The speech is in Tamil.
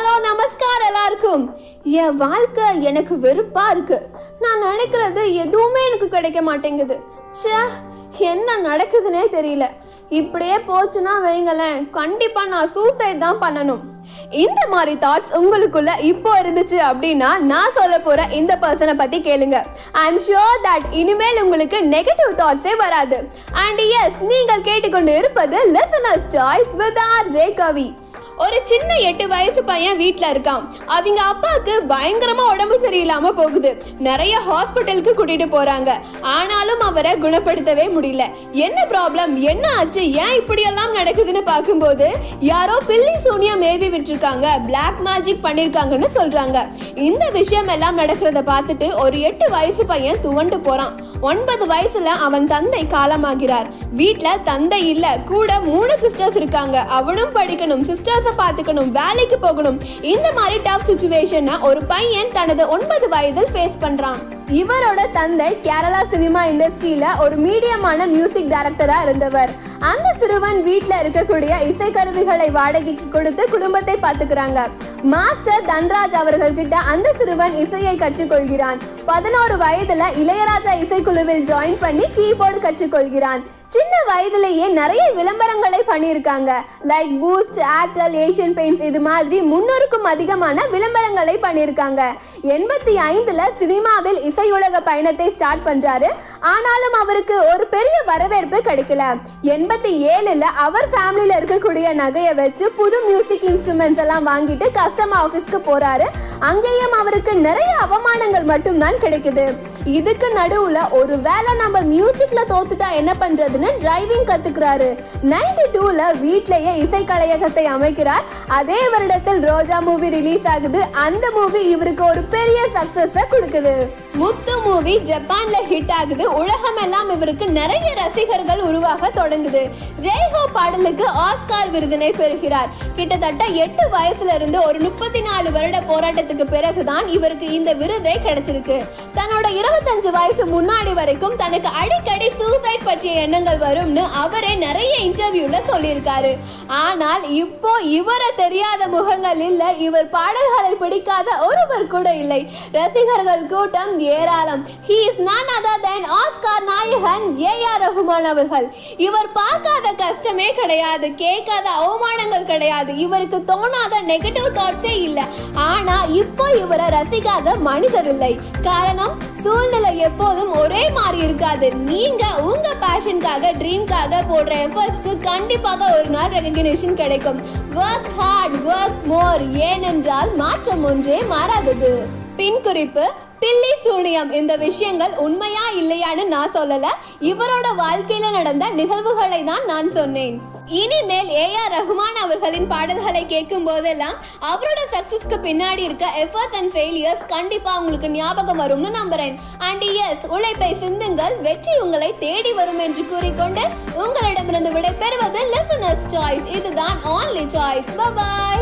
ஹலோ நமஸ்கார் எல்லாருக்கும். என் வாழ்க்கை எனக்கு வெறுப்பா இருக்கு. நான் நினைக்கிறது எதுவுமே எனக்கு கிடைக்க மாட்டேங்குது. ச்சே என்ன நடக்குதுன்னே தெரியல. இப்படியே போச்சுன்னா வைங்களேன் கண்டிப்பா நான் சூசைட் தான் பண்ணணும். இந்த மாதிரி தாட்ஸ் உங்களுக்குள்ள இப்போ இருந்துச்சு அப்படின்னா நான் சொல்ல போற இந்த பர்சனை பத்தி கேளுங்க. ஐ எம் ஷியோர் தட் இனிமேல் உங்களுக்கு நெகட்டிவ் தாட்ஸே வராது. அண்ட் எஸ் நீங்கள் கேட்டுக்கொண்டு இருப்பது listeners choice with R J Kavi ஒரு சின்ன எட்டு வயசு பையன் வீட்ல இருக்கான். அவங்க அப்பாவுக்கு பயங்கரமா உடம்பு சரியில்லாம போகுது. நிறைய ஹாஸ்பிட்டலுக்கு கூட்டிட்டு போறாங்க. ஆனாலும் அவரை குணப்படுத்தவே முடியல. என்ன ப்ராப்ளம் என்ன ஆச்சு? ஏன் இப்படி எல்லாம் நடக்குதுன்னு பார்க்கும்போது யாரோ பில்லி சூனியா மேவி விட்டுருக்காங்க. பிளாக் மேஜிக் பண்ணிருக்காங்கன்னு சொல்றாங்க. இந்த விஷயம் எல்லாம் நடக்கிறத பார்த்துட்டு ஒரு எட்டு வயசு பையன் துவண்டு போறான். ஒன்பது வயசுல அவன் தந்தை காலமாகிறார். வீட்டுல தந்தை இல்ல கூட மூணு சிஸ்டர்ஸ் இருக்காங்க. அவனும் படிக்கணும் சிஸ்டர்ஸ பாத்துக்கணும் வேலைக்கு போகணும். இந்த மாதிரி டஃப் சுச்சுவேஷனை ஒரு பையன் தனது ஒன்பது வயதில் ஃபேஸ் பண்றான். இவரோட தந்தை கேரளா சினிமா இண்டஸ்ட்ரியில ஒரு மீடியமான மியூசிக் டைரக்டரா இருந்தவர். அந்த சிறுவன் வீட்டில் இருக்கக்கூடிய இசைக்கருவிகளை வாடகைக்கு கொடுத்து குடும்பத்தை பார்த்துக்கிறாங்க மாஸ்டர் தன்ராஜ் அவர்கள்கிட்ட அந்த சிறுவன் இசையை கற்றுக்கொள்கிறான். பதினோரு வயதுல இளையராஜா இசைக்குழுவில் ஜாயின் பண்ணி கீபோர்டு கற்றுக்கொள்கிறான். சின்ன வயதிலேயே நிறைய விளம்பரங்களை பண்ணியிருக்காங்க. Like Boost Airtel Asian Paints இது மாதிரி முன்னூறுக்கும் அதிகமான விளம்பரங்களை பண்ணியிருக்காங்க. எண்பத்தி ஐந்துல சினிமாவில் இசையுலக பயணத்தை ஸ்டார்ட் பண்றாரு. ஆனாலும் அவருக்கு ஒரு பெரிய வரவேற்பு கிடைக்கல. எண்பத்தி ஏழுல அவர் ஃபேமிலியில இருக்கக்கூடிய நகையை வச்சு புது மியூசிக் இன்ஸ்ட்ருமெண்ட்ஸ் எல்லாம் வாங்கிட்டு கஸ்டம் ஆஃபீஸ்க்கு போறாரு. அங்கேயும் அவருக்கு நிறைய அவமானங்கள் மட்டும்தான் கிடைக்குது. இதுக்கு நடுவுல ஒரு வேளை நம்ம மியூசிக்ல தோத்துட்டா என்ன பண்றதுன்னு டிரைவிங் கத்துக்கிறாரு. நைன்டி டூல வீட்லயே இசை கலையகத்தை அமைக்கிறார். அதே வருடத்தில் ரோஜா மூவி ரிலீஸ் ஆகுது. அந்த மூவி இவருக்கு ஒரு பெரிய சக்சஸ் கொடுக்குது. முத்து மூவி ஜப்பான்ல ஹிட் ஆகுது. உலகம் எல்லாம் இவருக்கு நிறைய ரசிகர்கள் உருவாக தொடங்குது. ஜெய்ஹோ பாடலுக்கு ஆஸ்கார் விருதினை பெறுகிறார். கிட்டத்தட்ட எட்டு வயசுல இருந்து ஒரு முப்பத்தி நாலு வருட போராட்டத்துக்கு பிறகுதான் இவருக்கு இந்த விருதே கிடைச்சிருக்கு. தன்னோட இருபத்தஞ்சு வயசு முன்னாடி வரைக்கும் தனக்கு அடிக்கடி சூசைட் பற்றிய எண்ணங்கள் வரும்னு அவரே நிறைய இன்டர்வியூல சொல்லியிருக்காரு. ஆனால் இப்போ இவரை தெரியாத முகங்கள் இல்ல இவர் பாடல்களை பிடிக்காத ஒருவர் கூட இல்லை. ரசிகர்கள் கூட்டம் ஏராளம். He is none other than Oscar நாயகன் ஏ ஆர் ரகுமான் அவர்கள். இவர் பார்க்காத கஷ்டமே கிடையாது கேட்காத அவமானங்கள் கிடையாது இவருக்கு தோணாத நெகட்டிவ் தாட்ஸே இல்ல. ஆனா இப்போ இவரை ரசிக்காத மனிதர் இல்லை. காரணம் சூழ்நிலை எப்போதும் ஒரே மாதிரி இருக்காது. நீங்க உங்க பேஷனுக்காக ட்ரீம்காக போடுற எஃபர்ட்ஸ்க்கு கண்டிப்பாக ஒரு நாள் ரெகக்னிஷன் கிடைக்கும். ஒர்க் ஹார்ட் ஒர்க் மோர் ஏனென்றால் மாற்றம் ஒன்றே மாறாதது. பின் குறிப்பு பில்லி சூனியம். இந்த விஷயங்கள் உண்மையா இல்லையான்னு நான் சொல்லல. இவரோட வாழ்க்கையில நடந்த நிகழ்வுகளை தான் நான் சொன்னேன். இனிமேல் ஏ ஆர் ரஹ்மான் அவர்களின் பாடல்களை கேட்கும் போதெல்லாம் அவரோட சக்சஸ்க்கு பின்னாடி இருக்க எஃபர்ட்ஸ் அண்ட் ஃபெயிலியர்ஸ் கண்டிப்பா உங்களுக்கு ஞாபகம் வரும்னு நம்புறேன். அண்ட் எஸ் உழைப்பை சிந்துங்கள் வெற்றி உங்களை தேடி வரும் என்று கூறிக்கொண்டு உங்களிடமிருந்து விடை பெறுவது லிசனர்ஸ் சாய்ஸ் இதுதான் ஆன்லி சாய்ஸ் பை